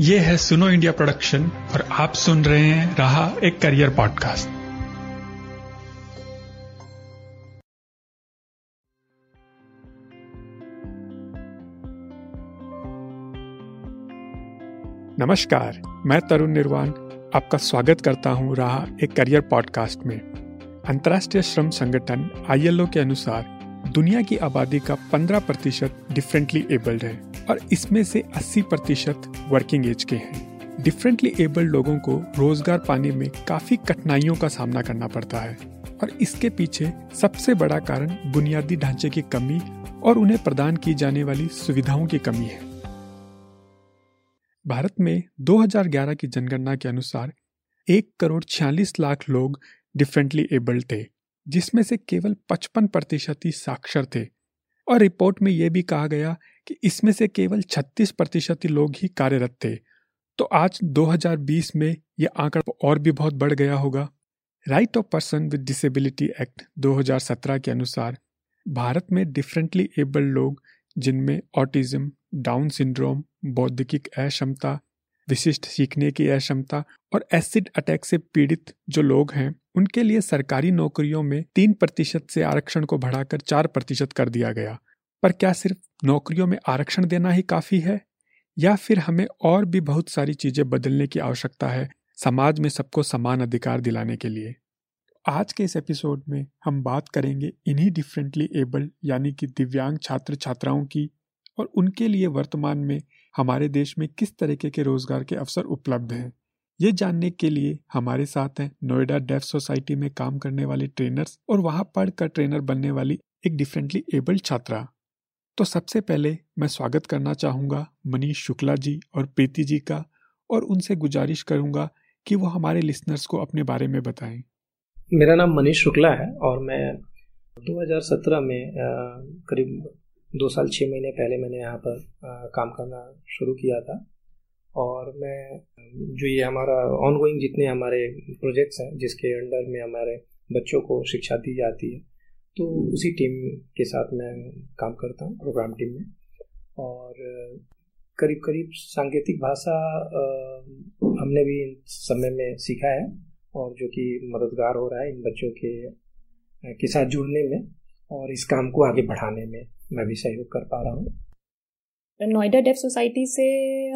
ये है सुनो इंडिया प्रोडक्शन और आप सुन रहे हैं रहा एक करियर पॉडकास्ट। नमस्कार, मैं तरुण निर्वाण, आपका स्वागत करता हूँ रहा एक करियर पॉडकास्ट में। अंतर्राष्ट्रीय श्रम संगठन, आईएलओ के अनुसार, दुनिया की आबादी का 15 प्रतिशत डिफरेंटली एबल्ड है। और इसमें से 80 प्रतिशत वर्किंग एज के हैं। डिफरेंटली एबल्ड लोगों को रोज़गार पाने में काफ़ी कठिनाइयों का सामना करना पड़ता है। और इसके पीछे सबसे बड़ा कारण बुनियादी ढांचे की कमी और उन्हें प्रदान की जाने वाली सुविधाओं की कमी है। भारत में 2011 की जनगणना के अनुसार एक करोड़ छियालीस लाख लोग डिफरेंटली एबल्ड थे, जिसमें से केवल 55 प्रतिशत ही साक्षर थे। और रिपोर्ट में यह भी कहा गया कि इसमें से केवल 36 प्रतिशत लोग ही कार्यरत थे। तो आज 2020 में यह आंकड़ा और भी बहुत बढ़ गया होगा। Right of person with disability act 2017 के अनुसार, भारत में डिफरेंटली एबल्ड लोग, जिनमें ऑटिज्म डाउन सिंड्रोम बौद्धिक अक्षमता, विशिष्ट सीखने की अक्षमता और एसिड अटैक से पीड़ित जो लोग हैं उनके लिए सरकारी नौकरियों में तीन प्रतिशत से आरक्षण को बढ़ाकर चार प्रतिशत कर दिया गया। पर क्या सिर्फ़ नौकरियों में आरक्षण देना ही काफ़ी है? या फिर हमें और भी बहुत सारी चीज़ें बदलने की आवश्यकता है समाज में सबको समान अधिकार दिलाने के लिए? आज के इस एपिसोड में हम बात करेंगे इन्हीं डिफरेंटली एबल्ड यानी कि दिव्यांग छात्र छात्राओं की और उनके लिए वर्तमान में हमारे देश में किस तरीके के रोज़गार के अवसर उपलब्ध हैं। ये जानने के लिए हमारे साथ हैं नोएडा डेफ सोसाइटी में काम करने वाले ट्रेनर्स और वहाँ पढ़कर ट्रेनर बनने वाली एक डिफरेंटली एबल्ड छात्रा। तो सबसे पहले मैं स्वागत करना चाहूँगा मनीष शुक्ला जी और प्रीति जी का और उनसे गुजारिश करूँगा कि वो हमारे लिसनर्स को अपने बारे में बताएँ। मेरा नाम मनीष शुक्ला है और मैं 2017 में करीब दो साल छः महीने पहले मैंने यहाँ पर काम करना शुरू किया था। और मैं, जो ये हमारा ऑनगोइंग जितने हमारे प्रोजेक्ट्स हैं, जिसके अंडर में हमारे बच्चों को शिक्षा दी जाती है तो उसी टीम के साथ मैं काम करता हूँ प्रोग्राम टीम में। और करीब करीब सांकेतिक भाषा हमने भी समय में सीखा है और जो कि मददगार हो रहा है इन बच्चों के के साथ जुड़ने में और इस काम को आगे बढ़ाने में मैं भी सहयोग कर पा रहा हूँ। नोएडा डेफ सोसाइटी से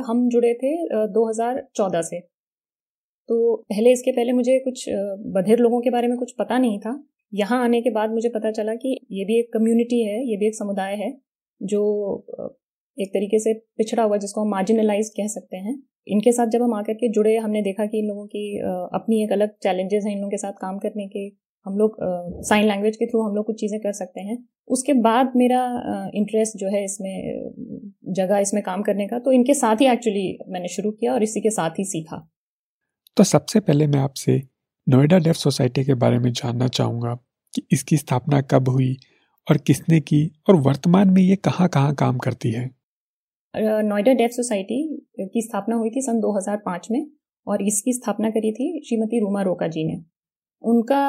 हम जुड़े थे 2014 से। तो पहले इसके पहले मुझे कुछ बधिर लोगों के बारे में कुछ पता नहीं था। यहाँ आने के बाद मुझे पता चला कि ये भी एक कम्युनिटी है, ये भी एक समुदाय है, जो एक तरीके से पिछड़ा हुआ, जिसको हम मार्जिनलाइज कह सकते हैं। इनके साथ जब हम आकर के जुड़े, हमने देखा कि इन लोगों की अपनी एक अलग चैलेंजेस हैं इन लोगों के साथ काम करने के। हम लोग साइन लैंग्वेज के थ्रू हम लोग कुछ चीज़ें कर सकते हैं। उसके बाद मेरा इंटरेस्ट जो है इसमें जगह इसमें काम करने का तो इनके साथ ही एक्चुअली मैंने शुरू किया और इसी के साथ ही सीखा। तो सबसे पहले मैं आपसे नोएडा डेफ सोसाइटी के बारे में जानना चाहूँगा कि इसकी स्थापना कब हुई और किसने की और वर्तमान में ये कहाँ कहाँ काम करती है। नोएडा डेफ सोसाइटी की स्थापना हुई थी सन 2005 में और इसकी स्थापना करी थी श्रीमती रूमा रोका जी ने। उनका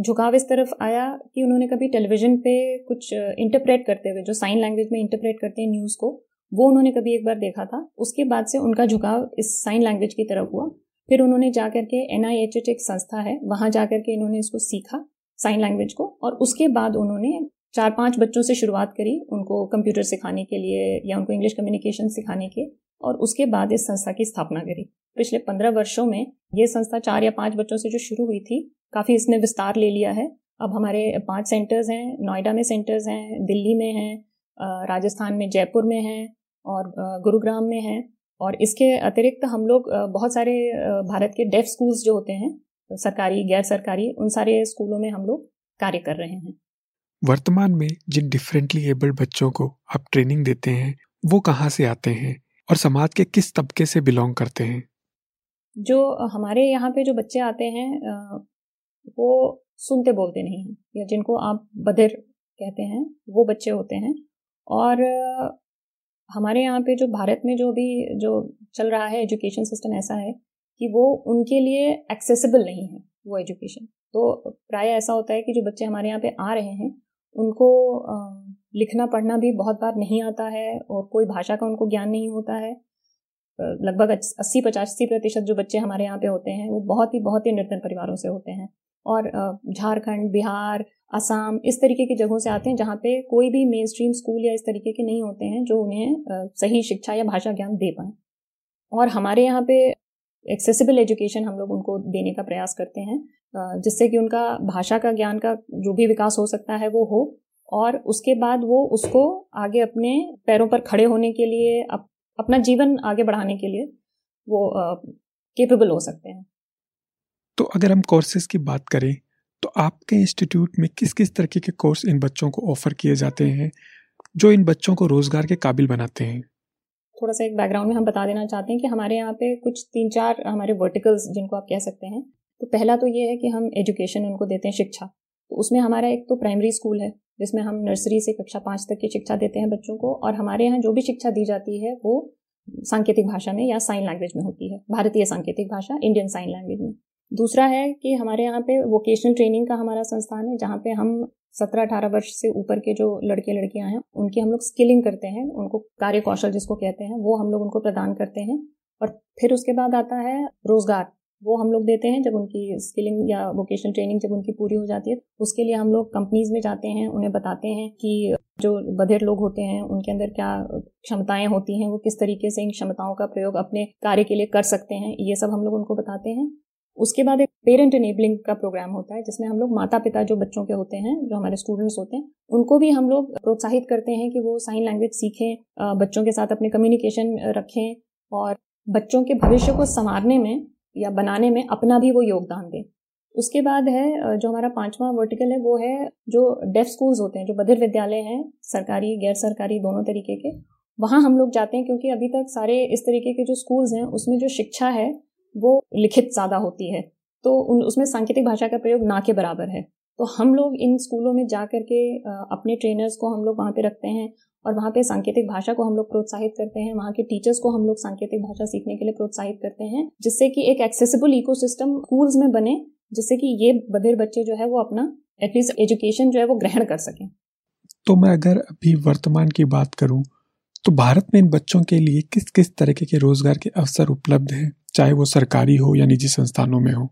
झुकाव इस तरफ़ आया कि उन्होंने कभी टेलीविज़न पे कुछ इंटरप्रेट करते हुए, जो साइन लैंग्वेज में इंटरप्रेट करते हैं न्यूज़ को, वो उन्होंने कभी एक बार देखा था। उसके बाद से उनका झुकाव इस साइन लैंग्वेज की तरफ़ हुआ। फिर उन्होंने जाकर के एन एक संस्था है, वहाँ जाकर के इन्होंने इसको सीखा साइन लैंग्वेज को और उसके बाद उन्होंने चार पाँच बच्चों से शुरुआत करी उनको कंप्यूटर सिखाने के लिए या उनको इंग्लिश कम्युनिकेशन सिखाने के और उसके बाद इस संस्था की स्थापना करी। पिछले पंद्रह वर्षों में ये संस्था चार या पाँच बच्चों से जो शुरू हुई थी काफ़ी इसने विस्तार ले लिया है। अब हमारे पाँच सेंटर्स हैं नोएडा में सेंटर्स हैं दिल्ली में हैं राजस्थान में जयपुर में हैं और गुरुग्राम में हैं। और इसके अतिरिक्त हम लोग बहुत सारे भारत के डेफ स्कूल्स जो होते हैं सरकारी गैर सरकारी उन सारे स्कूलों में हम लोग कार्य कर रहे हैं। वर्तमान में जिन डिफरेंटली एबल्ड बच्चों को आप ट्रेनिंग देते हैं वो कहाँ से आते हैं और समाज के किस तबके से बिलोंग करते हैं? जो हमारे यहाँ पे जो बच्चे आते हैं वो सुनते बोलते नहीं हैं, या जिनको आप बधिर कहते हैं, वो बच्चे होते हैं। और हमारे यहाँ पे जो भारत में जो भी, जो चल रहा है एजुकेशन सिस्टम ऐसा है कि वो उनके लिए एक्सेसिबल नहीं है, वो एजुकेशन। तो प्राय ऐसा होता है कि जो बच्चे हमारे यहाँ पे आ रहे हैं, उनको लिखना, पढ़ना भी बहुत बार नहीं आता है और कोई भाषा का उनको ज्ञान नहीं होता है। लगभग अस्सी पचासी प्रतिशत जो बच्चे हमारे यहाँ पे होते हैं, वो बहुत ही बहुत ही निर्धन परिवारों से होते हैं। और झारखंड बिहार असम इस तरीके की जगहों से आते हैं जहाँ पे कोई भी मेन स्ट्रीम स्कूल या इस तरीके के नहीं होते हैं जो उन्हें सही शिक्षा या भाषा ज्ञान दे पाए। और हमारे यहाँ पे एक्सेसिबल एजुकेशन हम लोग उनको देने का प्रयास करते हैं जिससे कि उनका भाषा का ज्ञान का जो भी विकास हो सकता है वो हो और उसके बाद वो उसको आगे अपने पैरों पर खड़े होने के लिए अप, अपना जीवन आगे बढ़ाने के लिए वो केपेबल हो सकते हैं। तो अगर हम कोर्सेज की बात करें तो आपके इंस्टीट्यूट में किस किस तरीके के कोर्स इन बच्चों को ऑफ़र किए जाते हैं, जो इन बच्चों को रोज़गार के काबिल बनाते हैं? थोड़ा सा एक बैकग्राउंड में हम बता देना चाहते हैं कि हमारे यहाँ पे कुछ तीन चार हमारे वर्टिकल्स जिनको आप कह सकते हैं। तो पहला तो ये है कि हम एजुकेशन उनको देते हैं शिक्षा। तो उसमें हमारा एक तो प्राइमरी स्कूल है, जिसमें हम नर्सरी से कक्षा पाँच तक की शिक्षा देते हैं बच्चों को, और हमारे यहाँ जो भी शिक्षा दी जाती है, वो सांकेतिक भाषा में या साइन लैंग्वेज में होती है। भारतीय सांकेतिक भाषा इंडियन साइन लैंग्वेज में। दूसरा है कि हमारे यहाँ पे वोकेशनल ट्रेनिंग का हमारा संस्थान है, जहाँ पे हम सत्रह अठारह वर्ष से ऊपर के जो लड़के लड़कियाँ हैं, उनकी हम लोग स्किलिंग करते हैं, उनको कार्य कौशल जिसको कहते हैं, वो हम लोग उनको प्रदान करते हैं। और फिर उसके बाद आता है रोज़गार, वो हम लोग देते हैं जब उनकी स्किलिंग या वोकेशनल ट्रेनिंग जब उनकी पूरी हो जाती है उसके लिए हम लोग कंपनीज़ में जाते हैं, उन्हें बताते हैं कि जो बधिर लोग होते हैं, उनके अंदर क्या क्षमताएँ होती हैं, वो किस तरीके से इन क्षमताओं का प्रयोग अपने कार्य के लिए कर सकते हैं, ये सब हम लोग उनको बताते हैं। उसके बाद एक पेरेंट इनेबलिंग का प्रोग्राम होता है, जिसमें हम लोग माता पिता जो बच्चों के होते हैं, जो हमारे स्टूडेंट्स होते हैं, उनको भी हम लोग प्रोत्साहित करते हैं कि वो साइन लैंग्वेज सीखें बच्चों के साथ अपने कम्युनिकेशन रखें और बच्चों के भविष्य को संवारने में या बनाने में अपना भी वो योगदान दें। उसके बाद है जो हमारा पांचवा वर्टिकल है, वो है जो डेफ स्कूल्स होते हैं, जो बधिर विद्यालय हैं, सरकारी, गैर सरकारी, दोनों तरीके के, वहाँ हम लोग जाते हैं क्योंकि अभी तक सारे इस तरीके के जो स्कूल्स हैं, उसमें जो शिक्षा है वो लिखित ज़्यादा होती है। तो उन, उसमें सांकेतिक भाषा का प्रयोग ना के बराबर है। तो हम लोग इन स्कूलों में जा करके अपने ट्रेनर्स को हम लोग वहाँ पे रखते हैं और वहाँ पे सांकेतिक भाषा को हम लोग प्रोत्साहित करते हैं। वहाँ के टीचर्स को हम लोग सांकेतिक भाषा सीखने के लिए प्रोत्साहित करते हैं, जिससे कि एक एक्सेसिबल इकोसिस्टम स्कूल्स में बने, जिससे कि ये बधिर बच्चे जो है वो अपना एटलीस्ट एजुकेशन जो है वो ग्रहण कर सकें। तो मैं अगर अभी वर्तमान की बात करूँ तो भारत में इन बच्चों के लिए किस किस तरीके के रोज़गार के अवसर उपलब्ध हैं? चाहे वो सरकारी हो या निजी संस्थानों में हो।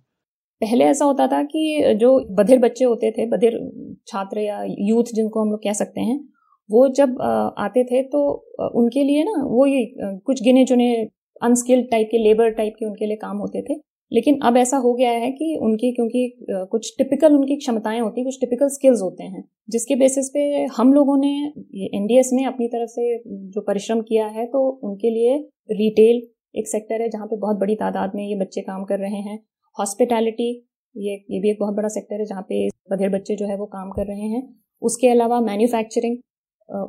पहले ऐसा होता था कि जो बधिर बच्चे होते थे, बधिर छात्र या यूथ जिनको हम लोग कह सकते हैं, वो जब आते थे तो उनके लिए ना वो ये कुछ गिने चुने अनस्किल्ड टाइप के लेबर टाइप के उनके लिए काम होते थे। लेकिन अब ऐसा हो गया है कि उनकी, क्योंकि कुछ टिपिकल उनकी क्षमताएँ होती हैं, कुछ टिपिकल स्किल्स होते हैं, जिसके बेसिस पे हम लोगों ने एनडीएस ने अपनी तरफ़ से जो परिश्रम किया है तो उनके लिए रिटेल एक सेक्टर है जहाँ पे बहुत बड़ी तादाद में ये बच्चे काम कर रहे हैं। हॉस्पिटैलिटी, ये ये भी एक बहुत बड़ा सेक्टर है जहाँ पे बधेर बच्चे जो है वो काम कर रहे हैं। उसके अलावा मैन्युफैक्चरिंग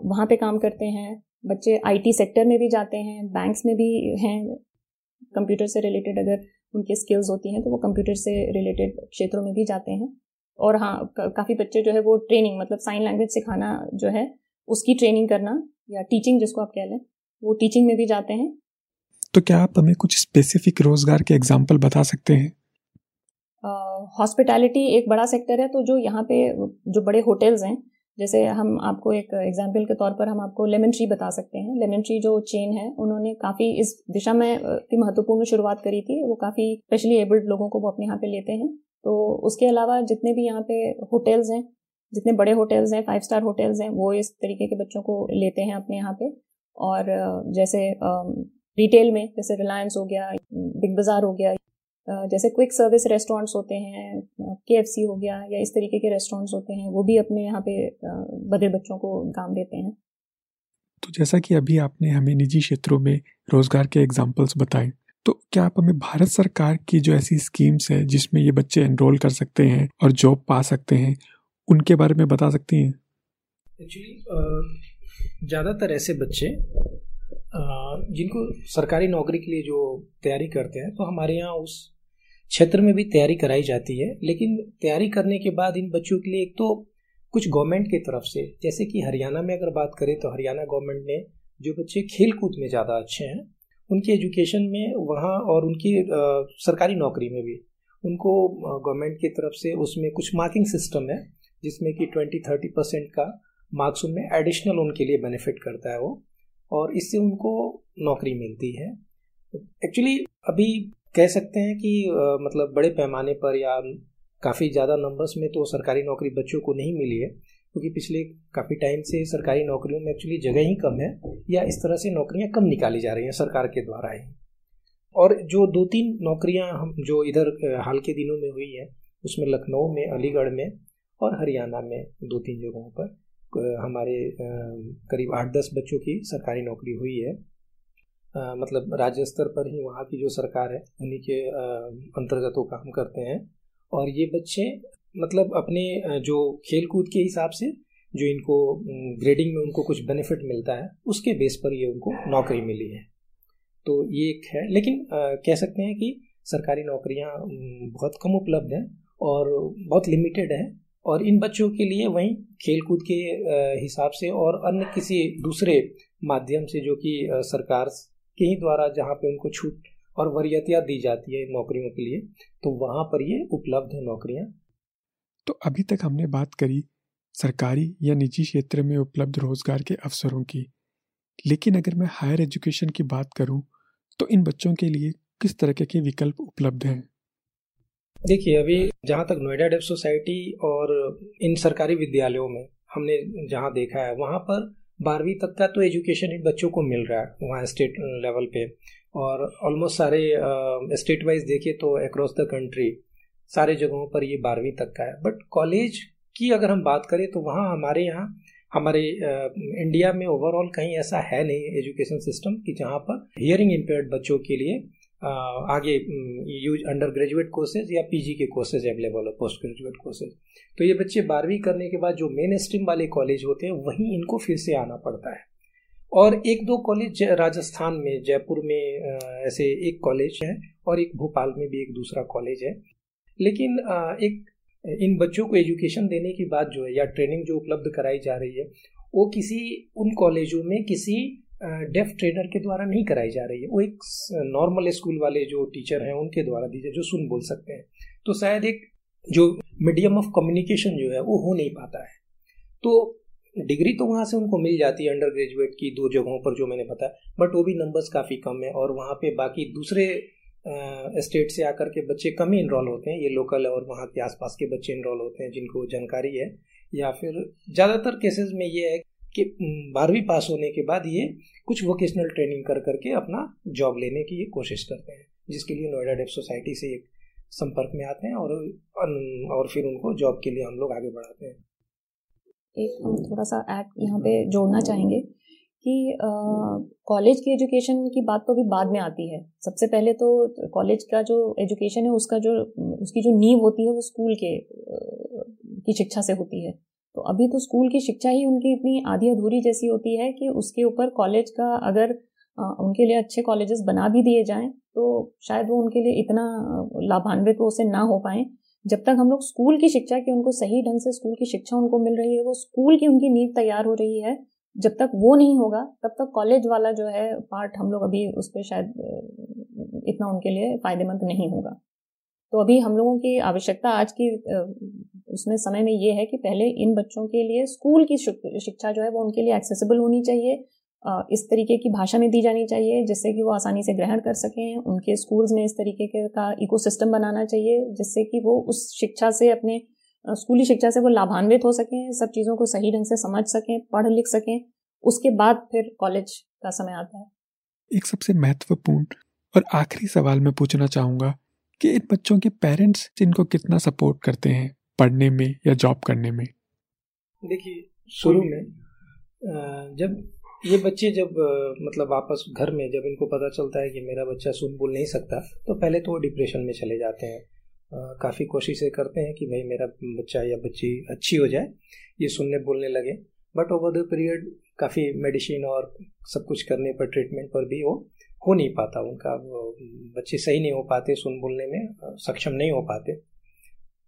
वहाँ पे काम करते हैं। बच्चे आईटी सेक्टर में भी जाते हैं, बैंक्स में भी हैं। कंप्यूटर से रिलेटेड अगर उनके स्किल्स होती हैं तो वो कंप्यूटर से रिलेटेड क्षेत्रों में भी जाते हैं। और हाँ काफ़ी बच्चे जो है वो ट्रेनिंग मतलब साइन लैंग्वेज सिखाना जो है, उसकी ट्रेनिंग करना या टीचिंग जिसको आप कह लें, वो टीचिंग में भी जाते हैं। तो क्या आप हमें कुछ स्पेसिफिक रोज़गार के एग्ज़ाम्पल बता सकते हैं? हॉस्पिटैलिटी uh, एक बड़ा सेक्टर है तो जो यहाँ पे जो बड़े होटल्स हैं जैसे हम आपको एक एग्ज़ाम्पल के तौर पर हम आपको लेमन ट्री बता सकते हैं। लेमन ट्री जो चेन है उन्होंने काफ़ी इस दिशा में महत्वपूर्ण शुरुआत करी थी। वो काफ़ी स्पेशली एबल्ड लोगों को वो अपने यहाँ पे लेते हैं। तो उसके अलावा जितने भी यहाँ पे होटल्स हैं जितने बड़े होटल्स हैं फाइव स्टार होटल्स हैं वो इस तरीके के बच्चों को लेते हैं अपने यहाँ पे। और जैसे रिटेल में जैसे रिलायंस हो गया बिग बाज़ार हो गया जैसे क्विक सर्विस रेस्टोरेंट्स होते हैं केएफसी हो गया या इस तरीके के रेस्टोरेंट्स होते हैं वो भी अपने यहाँ पे बड़े बच्चों को काम देते हैं। तो जैसा कि अभी आपने हमें निजी क्षेत्रों में रोज़गार के एग्जाम्पल्स बताए तो क्या आप हमें भारत सरकार की जो ऐसी स्कीम्स है जिसमें ये बच्चे एनरोल कर सकते हैं और जॉब पा सकते हैं उनके बारे में बता सकती हैं? एक्चुअली ज़्यादातर ऐसे बच्चे जिनको सरकारी नौकरी के लिए जो तैयारी करते हैं तो हमारे यहाँ उस क्षेत्र में भी तैयारी कराई जाती है। लेकिन तैयारी करने के बाद इन बच्चों के लिए एक तो कुछ गवर्नमेंट की तरफ़ से, जैसे कि हरियाणा में अगर बात करें तो हरियाणा गवर्नमेंट ने जो बच्चे खेल कूद में ज़्यादा अच्छे हैं, उनकी एजुकेशन में वहाँ और उनकी सरकारी नौकरी में भी उनको गवर्नमेंट की तरफ़ से उसमें कुछ मार्किंग सिस्टम है, जिसमें कि ट्वेंटी थर्टी परसेंट का मार्क्स उनमें एडिशनल उनके लिए बेनिफिट करता है वो। और इससे उनको नौकरी मिलती है। एक्चुअली अभी कह सकते हैं कि आ, मतलब बड़े पैमाने पर या काफ़ी ज़्यादा नंबर्स में तो सरकारी नौकरी बच्चों को नहीं मिली है क्योंकि पिछले काफ़ी टाइम से सरकारी नौकरियों में एक्चुअली जगह ही कम है या इस तरह से नौकरियाँ कम निकाली जा रही हैं सरकार के द्वारा ही। और जो दो तीन नौकरियाँ हम जो इधर हाल के दिनों में हुई हैं उसमें लखनऊ में अलीगढ़ में और हरियाणा में दो तीन जगहों पर हमारे करीब आठ दस बच्चों की सरकारी नौकरी हुई है। मतलब राज्य स्तर पर ही वहाँ की जो सरकार है, उन्हीं के अंतर्गत वो काम करते हैं। और ये बच्चे मतलब अपने जो खेल कूद के हिसाब से, जो इनको ग्रेडिंग में उनको कुछ बेनिफिट मिलता है, उसके बेस पर ये उनको नौकरी मिली है। तो ये एक है। लेकिन कह सकते हैं कि सरकारी नौकरियाँ बहुत कम उपलब्ध हैं और बहुत लिमिटेड है। और इन बच्चों के लिए वहीं खेलकूद के हिसाब से और अन्य किसी दूसरे माध्यम से जो कि सरकार के ही द्वारा जहाँ पे उनको छूट और वरीयतियाँ दी जाती है नौकरियों के लिए तो वहाँ पर ये उपलब्ध है नौकरियाँ। तो अभी तक हमने बात करी सरकारी या निजी क्षेत्र में उपलब्ध रोज़गार के अवसरों की, लेकिन अगर मैं हायर एजुकेशन की बात करूँ तो इन बच्चों के लिए किस तरह के विकल्प उपलब्ध हैं? देखिए, अभी जहाँ तक नोएडा डेफ सोसाइटी और इन सरकारी विद्यालयों में हमने जहाँ देखा है, वहाँ पर बारहवीं तक का तो एजुकेशन बच्चों को मिल रहा है, वहाँ स्टेट लेवल पे। और ऑलमोस्ट सारे स्टेट वाइज देखे तो अक्रॉस द कंट्री सारे जगहों पर ये बारहवीं तक का है। बट कॉलेज की अगर हम बात करें तो वहाँ हमारे यहाँ, हमारे इंडिया में ओवरऑल कहीं ऐसा है नहीं एजुकेशन सिस्टम कि जहाँ पर हियरिंग इम्पेयर्ड बच्चों के लिए आगे यूज़ अंडर ग्रेजुएट कोर्सेज या पीजी के कोर्सेज अवेलेबल है पोस्ट ग्रेजुएट कोर्सेज तो ये बच्चे बारहवीं करने के बाद जो मेन स्ट्रीम वाले कॉलेज होते हैं, वहीं इनको फिर से आना पड़ता है। और एक दो कॉलेज राजस्थान में, जयपुर में ऐसे एक कॉलेज है और एक भोपाल में भी एक दूसरा कॉलेज है। लेकिन एक, इन बच्चों को एजुकेशन देने की बात जो है या ट्रेनिंग जो उपलब्ध कराई जा रही है, वो किसी, उन कॉलेजों में किसी डेफ ट्रेनर के द्वारा नहीं कराई जा रही है। वो एक नॉर्मल स्कूल वाले जो टीचर हैं, उनके द्वारा दी जाए जो सुन बोल सकते हैं। तो शायद एक जो मीडियम ऑफ़ कम्युनिकेशन जो है, वो हो नहीं पाता है। तो डिग्री तो वहाँ से उनको मिल जाती है अंडर ग्रेजुएट की दो जगहों पर, जो मैंने बताया। बट वो भी नंबर्स काफ़ी कम है और वहाँ पे बाकी दूसरे स्टेट से आकर के बच्चे कम ही इनरोल होते हैं। ये लोकल और वहाँ के आसपास के बच्चे इनरोल होते हैं जिनको जानकारी है। या फिर ज़्यादातर केसेस में ये है कि बारहवीं पास होने के बाद ये कुछ वोकेशनल ट्रेनिंग कर करके अपना जॉब लेने की ये कोशिश करते हैं, जिसके लिए नोएडा डेफ सोसाइटी से एक संपर्क में आते हैं और और फिर उनको जॉब के लिए हम लोग आगे बढ़ाते हैं। एक हम थोड़ा सा ऐड यहाँ पे जोड़ना चाहेंगे कि कॉलेज की एजुकेशन की बात तो अभी बाद में आती है। सबसे पहले तो कॉलेज का जो एजुकेशन है, उसका जो, उसकी जो नींव होती है, वो स्कूल के की शिक्षा से होती है। तो अभी तो स्कूल की शिक्षा ही उनकी इतनी आधी अधूरी जैसी होती है कि उसके ऊपर कॉलेज का अगर उनके लिए अच्छे कॉलेजेस बना भी दिए जाएँ तो शायद वो उनके लिए इतना लाभान्वित वो उसे ना हो पाए। जब तक हम लोग स्कूल की शिक्षा की उनको सही ढंग से, स्कूल की शिक्षा उनको मिल रही है, वो स्कूल की उनकी नींव तैयार हो रही है, जब तक वो नहीं होगा, तब तक कॉलेज वाला जो है पार्ट हम लोग अभी उस पर शायद इतना उनके लिए फ़ायदेमंद नहीं होगा। तो अभी हम लोगों की आवश्यकता आज की उसमें समय में ये है कि पहले इन बच्चों के लिए स्कूल की शिक्षा जो है वो उनके लिए एक्सेसिबल होनी चाहिए इस तरीके की भाषा में दी जानी चाहिए, जिससे कि वो आसानी से ग्रहण कर सकें, उनके स्कूल्स में इस तरीके के का इकोसिस्टम बनाना चाहिए, जिससे कि वो उस शिक्षा से अपने स्कूली शिक्षा से वो लाभान्वित हो सकें, सब चीज़ों को सही ढंग से समझ सकें, पढ़ लिख सकें, उसके बाद फिर कॉलेज का समय आता है। एक सबसे महत्वपूर्ण और आखिरी सवाल मैं पूछना चाहूँगा कि इन बच्चों के पेरेंट्स इनको कितना सपोर्ट करते हैं पढ़ने में या जॉब करने में? देखिए, शुरू में जब ये बच्चे जब मतलब वापस घर में जब इनको पता चलता है कि मेरा बच्चा सुन बोल नहीं सकता तो पहले तो वो डिप्रेशन में चले जाते हैं। काफ़ी कोशिशें करते हैं कि भाई मेरा बच्चा या बच्ची अच्छी हो जाए, ये सुनने बोलने लगे। बट ओवर द पीरियड काफ़ी मेडिसिन और सब कुछ करने पर ट्रीटमेंट पर भी वो हो नहीं पाता। उनका बच्चे सही नहीं हो पाते सुन बोलने में सक्षम नहीं हो पाते।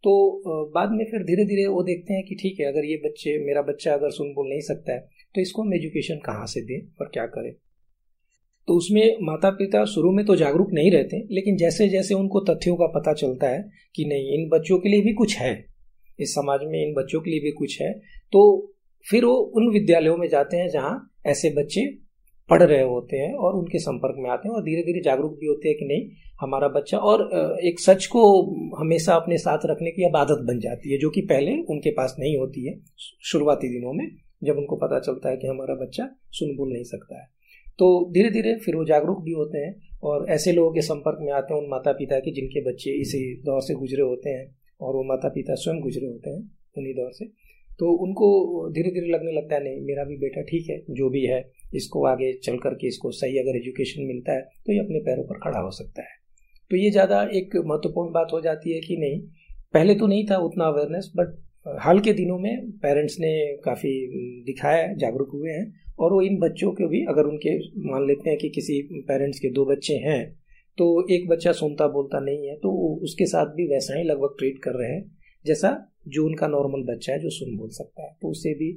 तो बाद में फिर धीरे धीरे वो देखते हैं कि ठीक है, अगर ये बच्चे, मेरा बच्चा अगर सुन बोल नहीं सकता है तो इसको हम एजुकेशन कहाँ से दें और क्या करें? तो उसमें माता पिता शुरू में तो जागरूक नहीं रहते लेकिन जैसे जैसे उनको तथ्यों का पता चलता है कि नहीं, इन बच्चों के लिए भी कुछ है, इस समाज में इन बच्चों के लिए भी कुछ है तो फिर वो उन विद्यालयों में जाते हैं जहाँ ऐसे बच्चे पढ़ रहे होते हैं और उनके संपर्क में आते हैं और धीरे धीरे जागरूक भी होते हैं कि नहीं, हमारा बच्चा और एक सच को हमेशा अपने साथ रखने की अब आदत बन जाती है, जो कि पहले उनके पास नहीं होती है शुरुआती दिनों में, जब उनको पता चलता है कि हमारा बच्चा सुन बोल नहीं सकता है। तो धीरे धीरे फिर वो जागरूक भी होते हैं और ऐसे लोगों के संपर्क में आते हैं, उन माता पिता के, जिनके बच्चे इसी दौर से गुजरे होते हैं और वो माता पिता स्वयं गुजरे होते हैं उन्हीं दौर से तो उनको धीरे धीरे लगने लगता है, नहीं, मेरा भी बेटा ठीक है, जो भी है इसको आगे चल करके इसको सही अगर एजुकेशन मिलता है तो ये अपने पैरों पर खड़ा हो सकता है। तो ये ज़्यादा एक महत्वपूर्ण बात हो जाती है कि नहीं, पहले तो नहीं था उतना अवेयरनेस बट हाल के दिनों में पेरेंट्स ने काफ़ी दिखाया है जागरूक हुए हैं, और वो इन बच्चों को भी, अगर उनके मान लेते हैं कि किसी पेरेंट्स के दो बच्चे हैं तो एक बच्चा सुनता बोलता नहीं है तो उसके साथ भी वैसा ही लगभग ट्रीट कर रहे हैं, जैसा जो उनका नॉर्मल बच्चा है जो सुन बोल सकता है। तो उसे भी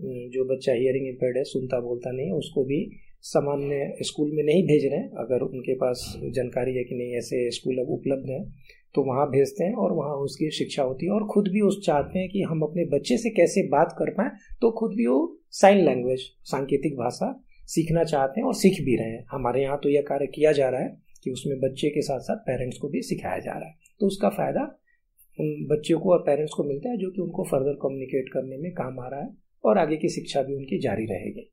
जो बच्चा हियरिंग इम्पेयर्ड है, सुनता बोलता नहीं, उसको भी सामान्य स्कूल में नहीं भेज रहे हैं। अगर उनके पास जानकारी है कि नहीं, ऐसे स्कूल अब उपलब्ध हैं तो वहाँ भेजते हैं और वहाँ उसकी शिक्षा होती है। और खुद भी उस चाहते हैं कि हम अपने बच्चे से कैसे बात कर पाए तो खुद भी वो साइन लैंग्वेज सांकेतिक भाषा सीखना चाहते हैं और सीख भी रहे हैं। हमारे यहाँ तो यह कार्य किया जा रहा है कि उसमें बच्चे के साथ साथ पेरेंट्स को भी सिखाया जा रहा है। तो उसका फ़ायदा उन बच्चों को और पेरेंट्स को मिलता है, जो कि उनको फर्दर कम्युनिकेट करने में काम आ रहा है। और आगे की शिक्षा भी उनकी जारी रहेगी।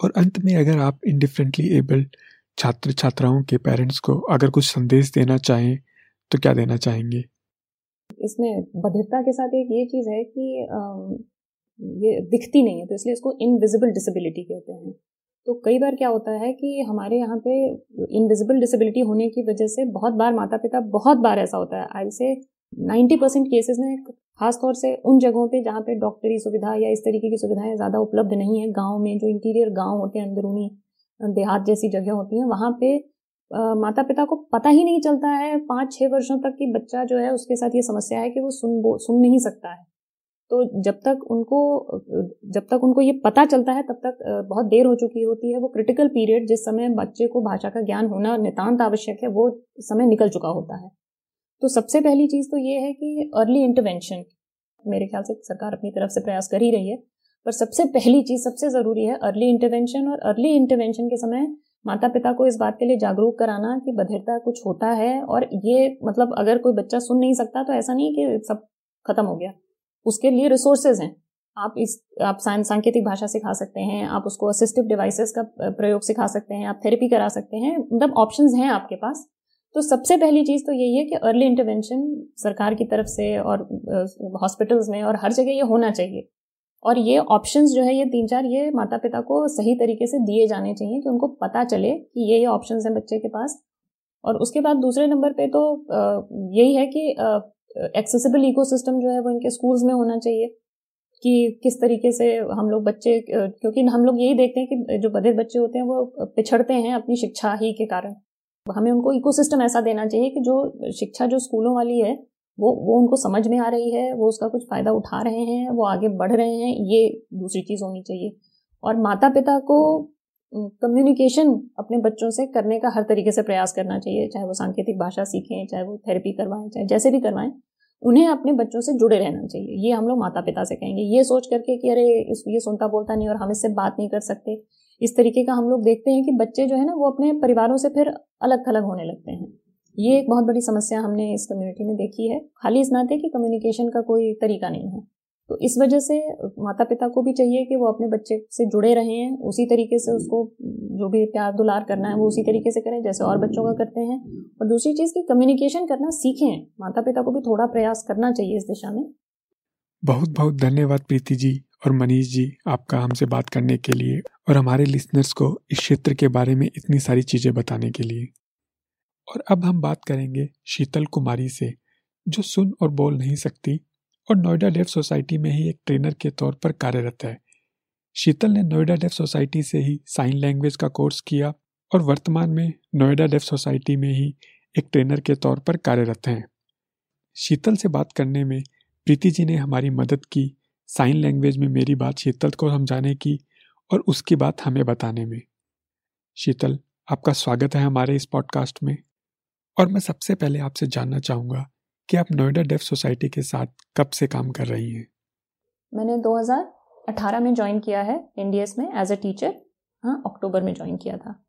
और अंत में अगर आप इंडिफरेंटली एबल्ड छात्र छात्राओं के पेरेंट्स को अगर कुछ संदेश देना चाहें तो क्या देना चाहेंगे? इसमें बधिरता के साथ एक ये चीज़ है कि ये दिखती नहीं है तो इसलिए इसको इनविजिबल डिसेबिलिटी कहते हैं। तो कई बार क्या होता है कि हमारे यहाँ पे इनविजिबल डिसेबिलिटी होने की वजह से बहुत बार माता पिता बहुत बार ऐसा होता है। आई से नाइन्टी परसेंट केसेस में खासतौर से उन जगहों पे जहाँ पे डॉक्टरी सुविधा या इस तरीके की सुविधाएँ ज़्यादा उपलब्ध नहीं है। गाँव में जो इंटीरियर गाँव होते हैं अंदरूनी देहात जैसी जगह होती हैं वहाँ पे आ, माता पिता को पता ही नहीं चलता है पाँच छः वर्षों तक कि बच्चा जो है उसके साथ ये समस्या है कि वो सुन सुन नहीं सकता है। तो जब तक उनको जब तक उनको ये पता चलता है तब तक बहुत देर हो चुकी होती है। वो क्रिटिकल पीरियड जिस समय बच्चे को भाषा का ज्ञान होना नितांत आवश्यक है वो समय निकल चुका होता है। तो सबसे पहली चीज़ तो ये है कि अर्ली इंटरवेंशन मेरे ख्याल से सरकार अपनी तरफ़ से प्रयास कर ही रही है, पर सबसे पहली चीज़, सबसे ज़रूरी है अर्ली इंटरवेंशन और अर्ली इंटरवेंशन के समय माता पिता को इस बात के लिए जागरूक कराना कि बधिरता कुछ होता है और ये मतलब अगर कोई बच्चा सुन नहीं सकता तो ऐसा नहीं कि सब खत्म हो गया। उसके लिए रिसोर्सेज हैं। आप इस, आप सांकेतिक भाषा सिखा सकते हैं, आप उसको असिस्टिव डिवाइसेस का प्रयोग सिखा सकते हैं, आप थेरेपी करा सकते हैं मतलब ऑप्शंस हैं आपके पास। तो सबसे पहली चीज़ तो यही है कि अर्ली इंटरवेंशन सरकार की तरफ़ से और हॉस्पिटल्स में और हर जगह ये होना चाहिए। और ये ऑप्शंस जो है, ये तीन चार ये माता पिता को सही तरीके से दिए जाने चाहिए कि उनको पता चले कि ये ये ऑप्शंस हैं बच्चे के पास। और उसके बाद दूसरे नंबर पे तो यही है कि एक्सेसिबल इकोसिस्टम जो है वो इनके स्कूल्स में होना चाहिए कि किस तरीके से हम लोग बच्चे क्योंकि हम लोग यही देखते हैं कि जो बधिर बच्चे होते हैं वो पिछड़ते हैं अपनी शिक्षा ही के कारण। हमें उनको इकोसिस्टम ऐसा देना चाहिए कि जो शिक्षा जो स्कूलों वाली है, वो वो उनको समझ में आ रही है, वो उसका कुछ फ़ायदा उठा रहे हैं, वो आगे बढ़ रहे हैं, ये दूसरी चीज़ होनी चाहिए। और माता पिता को कम्युनिकेशन अपने बच्चों से करने का हर तरीके से प्रयास करना चाहिए, चाहे वो सांकेतिक भाषा सीखें, चाहे वो थेरेपी करवाएँ, चाहे जैसे भी करवाएँ, उन्हें अपने बच्चों से जुड़े रहना चाहिए। ये हम लोग माता पिता से कहेंगे। ये सोच करके कि अरे ये सुनता बोलता नहीं और हम इससे बात नहीं कर सकते। इस तरीके का हम लोग देखते हैं कि बच्चे जो है ना, वो अपने परिवारों से फिर अलग थलग होने लगते हैं। ये एक बहुत बड़ी समस्या हमने इस कम्युनिटी में देखी है। खाली इस नाते कि कम्युनिकेशन का कोई तरीका नहीं है। तो इस वजह से माता पिता को भी चाहिए कि वो अपने बच्चे से जुड़े रहें, उसी तरीके से उसको जो भी प्यार दुलार करना है, वो उसी तरीके से करें, जैसे और बच्चों का करते हैं। और दूसरी चीज़ की कम्युनिकेशन करना सीखें। माता पिता को भी थोड़ा प्रयास करना चाहिए इस दिशा में। बहुत बहुत धन्यवाद प्रीति जी। और मनीष जी आपका हमसे बात करने के लिए और हमारे लिसनर्स को इस क्षेत्र के बारे में इतनी सारी चीज़ें बताने के लिए। और अब हम बात करेंगे शीतल कुमारी से, जो सुन और बोल नहीं सकती और नोएडा डेफ सोसाइटी में ही एक ट्रेनर के तौर पर कार्यरत है। शीतल ने नोएडा डेफ सोसाइटी से ही साइन लैंग्वेज का कोर्स किया और वर्तमान में नोएडा डेफ सोसाइटी में ही एक ट्रेनर के तौर पर कार्यरत हैं। शीतल से बात करने में प्रीति जी ने हमारी मदद की साइन लैंग्वेज में मेरी बात शीतल को समझाने की और उसकी बात हमें बताने में। शीतल आपका स्वागत है हमारे इस पॉडकास्ट में। और मैं सबसे पहले आपसे जानना चाहूँगा कि आप नोएडा डेफ सोसाइटी के साथ कब से काम कर रही हैं? मैंने 2018 में ज्वाइन किया है एनडीएस में एज ए टीचर हाँ अक्टूबर में ज्वाइन किया था।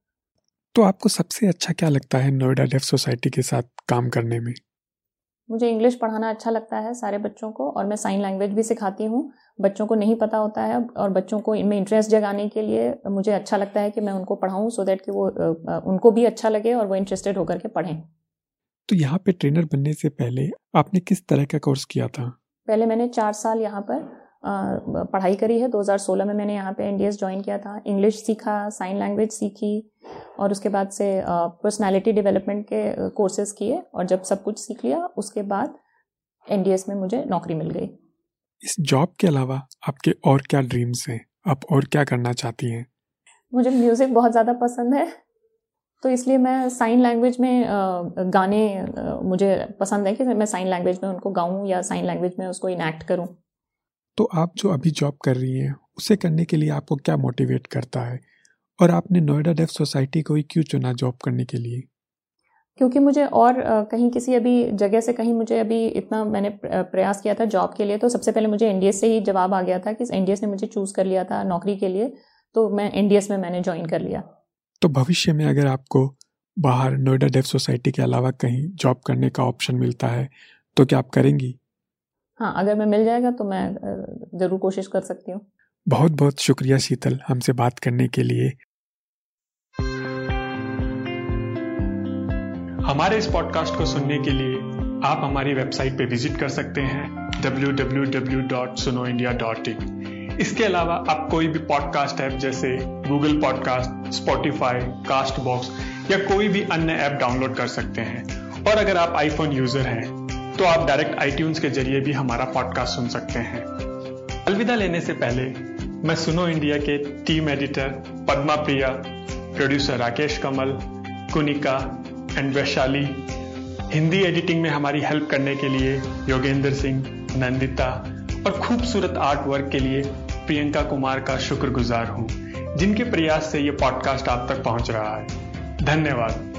तो आपको सबसे अच्छा क्या लगता है नोएडा डेफ सोसाइटी के साथ काम करने में? मुझे इंग्लिश पढ़ाना अच्छा लगता है सारे बच्चों को और मैं साइन लैंग्वेज भी सिखाती हूँ। बच्चों को नहीं पता होता है और बच्चों को इनमें इंटरेस्ट जगाने के लिए मुझे अच्छा लगता है कि मैं उनको पढ़ाऊँ सो देट कि वो उनको भी अच्छा लगे और वो इंटरेस्टेड होकर के पढ़ें। तो यहाँ पे ट्रेनर बनने से पहले आपने किस तरह का कोर्स किया था? पहले मैंने चार साल यहाँ पर पढ़ाई करी है। 2016 में मैंने यहाँ पे एनडीएस ज्वाइन किया था। इंग्लिश सीखा साइन लैंग्वेज सीखी और उसके बाद से पर्सनालिटी डेवलपमेंट के कोर्सेज किए और जब सब कुछ सीख लिया उसके बाद एनडीएस में मुझे नौकरी मिल गई। इस जॉब के अलावा आपके और क्या ड्रीम्स हैं? आप और क्या करना चाहती हैं? मुझे म्यूज़िक बहुत ज़्यादा पसंद है तो इसलिए मैं साइन लैंग्वेज में गाने मुझे पसंद है कि मैं साइन लैंग्वेज में उनको गाऊं या साइन लैंग्वेज में उसको इनैक्ट करूँ। तो आप जो अभी जॉब कर रही हैं उसे करने के लिए आपको क्या मोटिवेट करता है? और आपने नोएडा डेफ सोसाइटी को ही क्यों चुना जॉब करने के लिए? क्योंकि मुझे और कहीं किसी अभी जगह से कहीं मुझे अभी इतना मैंने प्रयास किया था जॉब के लिए तो सबसे पहले मुझे एनडीएस से ही जवाब आ गया था कि एनडीएस ने मुझे चूज़ कर लिया था नौकरी के लिए तो मैं एनडीएस में मैंने ज्वाइन कर लिया। तो भविष्य में अगर आपको बाहर नोएडा डेफ सोसाइटी के अलावा कहीं जॉब करने का ऑप्शन मिलता है तो क्या आप करेंगी? हाँ अगर मैं मिल जाएगा तो मैं ज़रूर कोशिश कर सकती हूँ। बहुत बहुत शुक्रिया शीतल हमसे बात करने के लिए। हमारे इस पॉडकास्ट को सुनने के लिए आप हमारी वेबसाइट पे विज़िट कर सकते हैं www.sunoindia.in इसके अलावा आप कोई भी पॉडकास्ट ऐप जैसे Google podcast Spotify Castbox या कोई भी अन्य ऐप डाउनलोड कर सकते हैं। और अगर आप आईफोन यूज़र हैं तो आप डायरेक्ट आई के ज़रिए भी हमारा पॉडकास्ट सुन सकते हैं। अलविदा लेने से पहले, मैं सुनो इंडिया के team editor Padma Priya producer Rakesh Kamal, Kunika and Vaishali. Hindi editing में हमारी हेल्प करने के लिए योगेंद्र सिंह, नंदिता, और खूबसूरत आर्ट वर्क के लिए प्रियंका कुमार का शुक्रगुजार हूँ, जिनके प्रयास से ये पॉडकास्ट आप तक पहुँच रहा है। धन्यवाद।